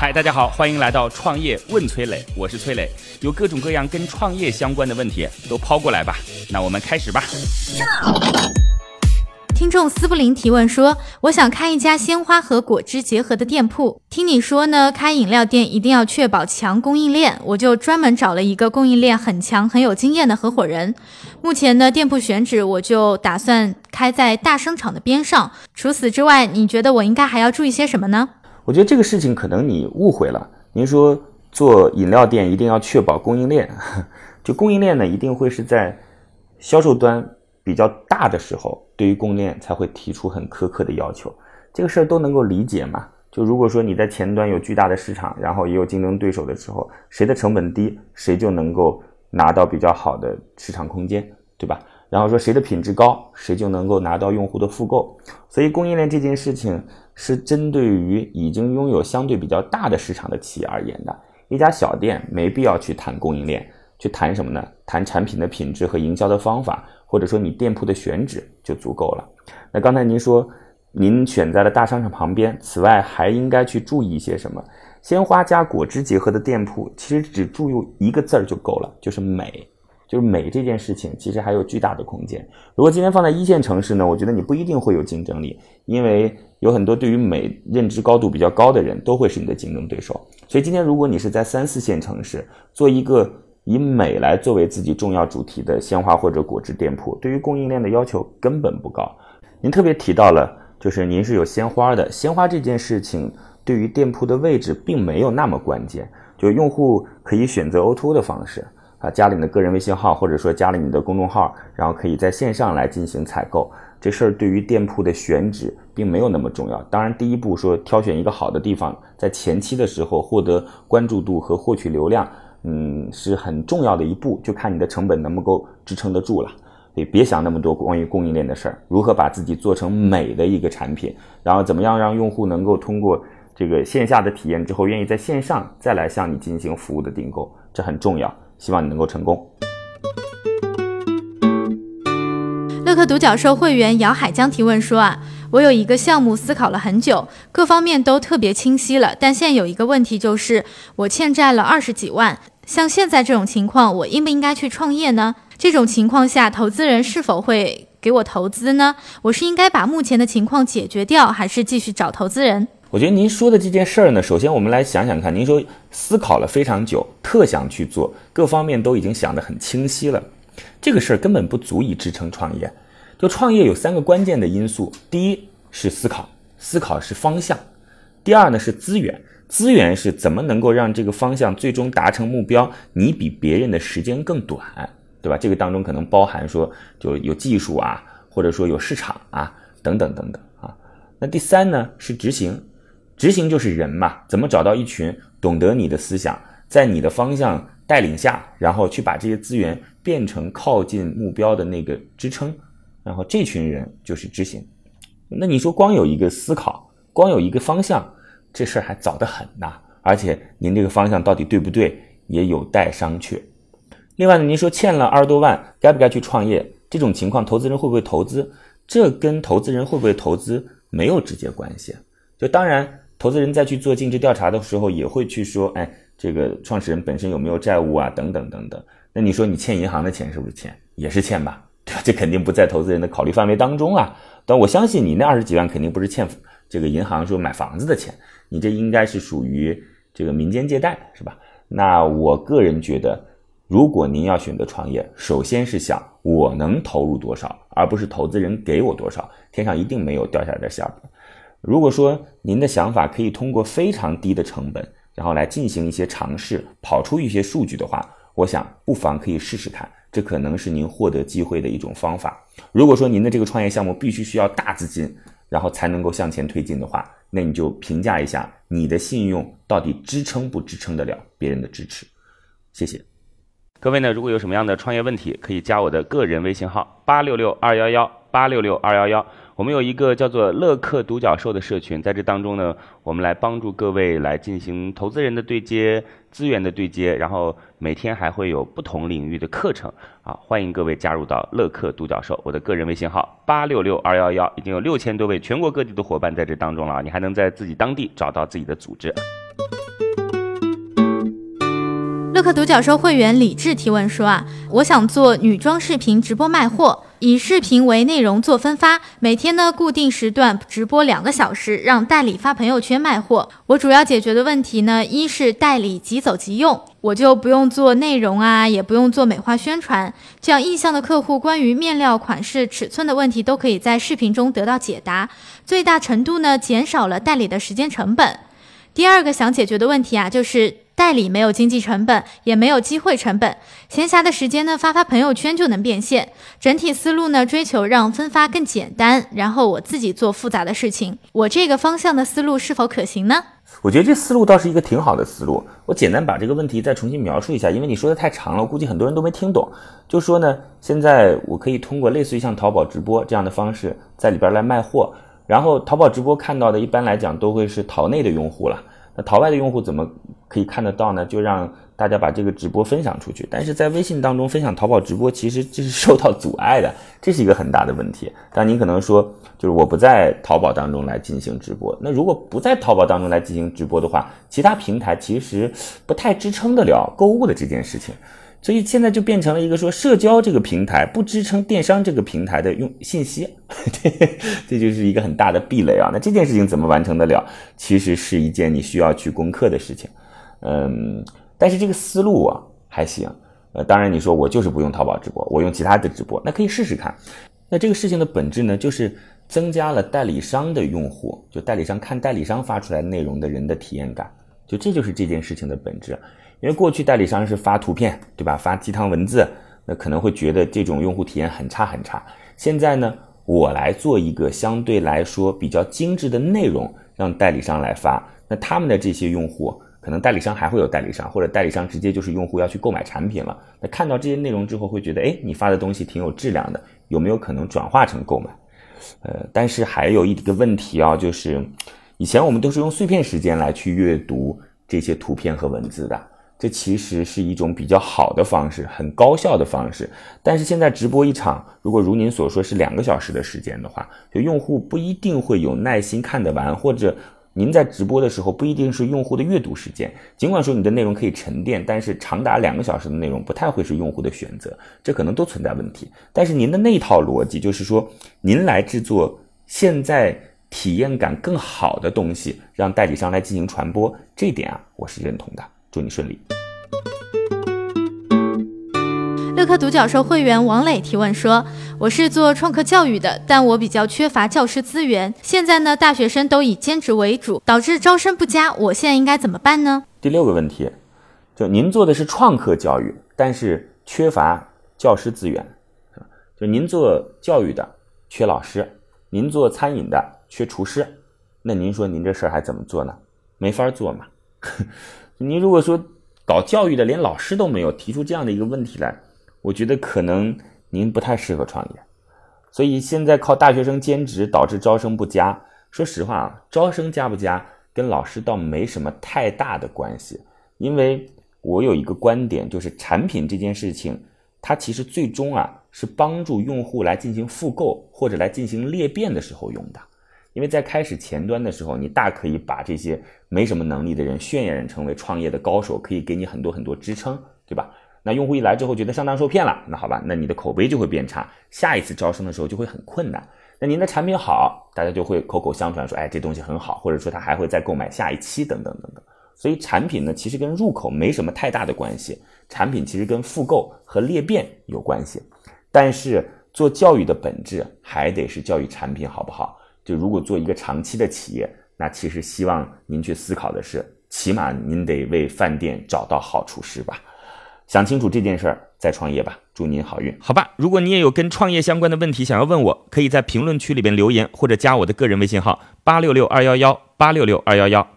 嗨，大家好，欢迎来到创业问崔磊，我是崔磊，有各种各样跟创业相关的问题都抛过来吧，那我们开始吧。听众斯布林提问说：“我想开一家鲜花和果汁结合的店铺，听你说呢，开饮料店一定要确保强供应链，我就专门找了一个供应链很强、很有经验的合伙人。目前呢，店铺选址我就打算开在大商场的边上。除此之外，你觉得我应该还要注意些什么呢？”我觉得这个事情可能你误会了。您说做饮料店一定要确保供应链，就供应链呢，一定会是在销售端。比较大的时候，对于供应链才会提出很苛刻的要求，这个事儿都能够理解嘛？就如果说你在前端有巨大的市场，然后也有竞争对手的时候，谁的成本低，谁就能够拿到比较好的市场空间，对吧？然后说谁的品质高，谁就能够拿到用户的复购。所以供应链这件事情是针对于已经拥有相对比较大的市场的企业而言的，一家小店没必要去谈供应链，去谈什么呢？谈产品的品质和营销的方法。或者说你店铺的选址就足够了。那刚才您说您选在了大商场旁边，此外还应该去注意一些什么？鲜花加果汁结合的店铺，其实只注意一个字儿就够了，就是美。就是美这件事情，其实还有巨大的空间。如果今天放在一线城市呢，我觉得你不一定会有竞争力，因为有很多对于美认知高度比较高的人都会是你的竞争对手。所以今天如果你是在三四线城市做一个。以美来作为自己重要主题的鲜花或者果汁店铺，对于供应链的要求根本不高。您特别提到了，就是您是有鲜花的，鲜花这件事情对于店铺的位置并没有那么关键，就用户可以选择 O2O 的方式啊，加了你的个人微信号，或者说加了你的公众号，然后可以在线上来进行采购。这事儿对于店铺的选址并没有那么重要。当然，第一步说挑选一个好的地方，在前期的时候获得关注度和获取流量。嗯，是很重要的一步，就看你的成本能不能够支撑得住了。所以别想那么多关于供应链的事儿，如何把自己做成美的一个产品，然后怎么样让用户能够通过这个线下的体验之后，愿意在线上再来向你进行服务的订购，这很重要。希望你能够成功。乐客独角兽会员姚海江提问说啊。我有一个项目，思考了很久，各方面都特别清晰了，但现在有一个问题，就是我欠债了二十几万。像现在这种情况，我应不应该去创业呢？这种情况下，投资人是否会给我投资呢？我是应该把目前的情况解决掉，还是继续找投资人？我觉得您说的这件事儿呢，首先我们来想想看，您说思考了非常久，特想去做，各方面都已经想得很清晰了，这个事儿根本不足以支撑创业。就创业有三个关键的因素，第一是思考，思考是方向；第二呢是资源，资源是怎么能够让这个方向最终达成目标，你比别人的时间更短，对吧？这个当中可能包含说就有技术啊，或者说有市场啊，等等等等啊。那第三呢是执行，执行就是人嘛，怎么找到一群懂得你的思想，在你的方向带领下，然后去把这些资源变成靠近目标的那个支撑。然后这群人就是执行，那你说光有一个思考，光有一个方向，这事儿还早得很呐。而且您这个方向到底对不对，也有待商榷。另外呢，您说欠了二十多万，该不该去创业？这种情况，投资人会不会投资？这跟投资人会不会投资没有直接关系。就当然，投资人在去做尽职调查的时候，也会去说，哎，这个创始人本身有没有债务啊？等等等等。那你说你欠银行的钱是不是欠？也是欠 吧？这肯定不在投资人的考虑范围当中啊！但我相信你那二十几万肯定不是欠这个银行说买房子的钱，你这应该是属于这个民间借贷，是吧？那我个人觉得，如果您要选择创业，首先是想我能投入多少，而不是投资人给我多少，天上一定没有掉下来的馅饼。如果说您的想法可以通过非常低的成本，然后来进行一些尝试，跑出一些数据的话，我想不妨可以试试看。这可能是您获得机会的一种方法。如果说您的这个创业项目必须需要大资金，然后才能够向前推进的话，那你就评价一下你的信用到底支撑不支撑得了别人的支持。谢谢。各位呢，如果有什么样的创业问题，可以加我的个人微信号八六六二幺幺八六六二幺幺。我们有一个叫做乐客独角兽的社群，在这当中呢，我们来帮助各位来进行投资人的对接、资源的对接，然后每天还会有不同领域的课程啊，欢迎各位加入到乐客独角兽。我的个人微信号八六六二幺幺，已经有六千多位全国各地的伙伴在这当中了，你还能在自己当地找到自己的组织。乐客独角兽会员李志提问说啊，我想做女装视频直播卖货，以视频为内容做分发，每天呢固定时段直播两个小时，让代理发朋友圈卖货。我主要解决的问题呢，一是代理即走即用，我就不用做内容啊，也不用做美化宣传，这样意向的客户关于面料、款式、尺寸的问题都可以在视频中得到解答，最大程度呢减少了代理的时间成本。第二个想解决的问题啊，就是代理没有经济成本，也没有机会成本，闲暇的时间呢发发朋友圈就能变现。整体思路呢追求让分发更简单，然后我自己做复杂的事情。我这个方向的思路是否可行呢？我觉得这思路倒是一个挺好的思路。我简单把这个问题再重新描述一下，因为你说的太长了，估计很多人都没听懂。就说呢，现在我可以通过类似于像淘宝直播这样的方式，在里边来卖货。然后淘宝直播看到的，一般来讲都会是淘内的用户了。那淘外的用户怎么可以看得到呢？就让大家把这个直播分享出去。但是在微信当中分享淘宝直播，其实这是受到阻碍的，这是一个很大的问题。但您可能说，就是我不在淘宝当中来进行直播。那如果不在淘宝当中来进行直播的话，其他平台其实不太支撑得了购物的这件事情。所以现在就变成了一个说，社交这个平台不支撑电商这个平台的用信息，这就是一个很大的壁垒啊。那这件事情怎么完成得了？其实是一件你需要去攻克的事情。嗯，但是这个思路啊还行。呃，当然你说我就是不用淘宝直播，我用其他的直播，那可以试试看。那这个事情的本质呢，就是增加了代理商的用户，就代理商看代理商发出来内容的人的体验感，就这就是这件事情的本质。因为过去代理商是发图片，对吧？发鸡汤文字，那可能会觉得这种用户体验很差很差。现在呢，我来做一个相对来说比较精致的内容，让代理商来发，那他们的这些用户，可能代理商还会有代理商，或者代理商直接就是用户要去购买产品了。那看到这些内容之后，会觉得，哎，你发的东西挺有质量的，有没有可能转化成购买？呃，但是还有一个问题啊，就是以前我们都是用碎片时间来去阅读这些图片和文字的。这其实是一种比较好的方式，很高效的方式。但是现在直播一场，如果如您所说是两个小时的时间的话，就用户不一定会有耐心看得完，或者您在直播的时候不一定是用户的阅读时间。尽管说你的内容可以沉淀，但是长达两个小时的内容不太会是用户的选择，这可能都存在问题。但是您的那套逻辑，就是说您来制作现在体验感更好的东西，让代理商来进行传播，这点啊，我是认同的。祝你顺利。乐客独角兽会员王磊提问说：“我是做创客教育的，但我比较缺乏教师资源。现在呢，大学生都以兼职为主，导致招生不佳。我现在应该怎么办呢？”第六个问题，就您做的是创客教育，但是缺乏教师资源，就您做教育的缺老师，您做餐饮的缺厨师，那您说您这事儿还怎么做呢？没法做嘛。您如果说搞教育的连老师都没有，提出这样的一个问题来，我觉得可能您不太适合创业。所以现在靠大学生兼职导致招生不佳，说实话啊，招生加不加跟老师倒没什么太大的关系。因为我有一个观点，就是产品这件事情，它其实最终啊是帮助用户来进行复购或者来进行裂变的时候用的。因为在开始前端的时候，你大可以把这些没什么能力的人渲染成为创业的高手，可以给你很多很多支撑，对吧？那用户一来之后觉得上当受骗了，那好吧，那你的口碑就会变差，下一次招生的时候就会很困难。那您的产品好，大家就会口口相传说，哎，这东西很好，或者说他还会再购买下一期等等等等。所以产品呢，其实跟入口没什么太大的关系，产品其实跟复购和裂变有关系。但是做教育的本质还得是教育产品好不好？就如果做一个长期的企业，那其实希望您去思考的是，起码您得为饭店找到好厨师吧。想清楚这件事儿再创业吧。祝您好运。好吧，如果你也有跟创业相关的问题想要问我，可以在评论区里边留言，或者加我的个人微信号八六六二幺幺八六六二幺幺。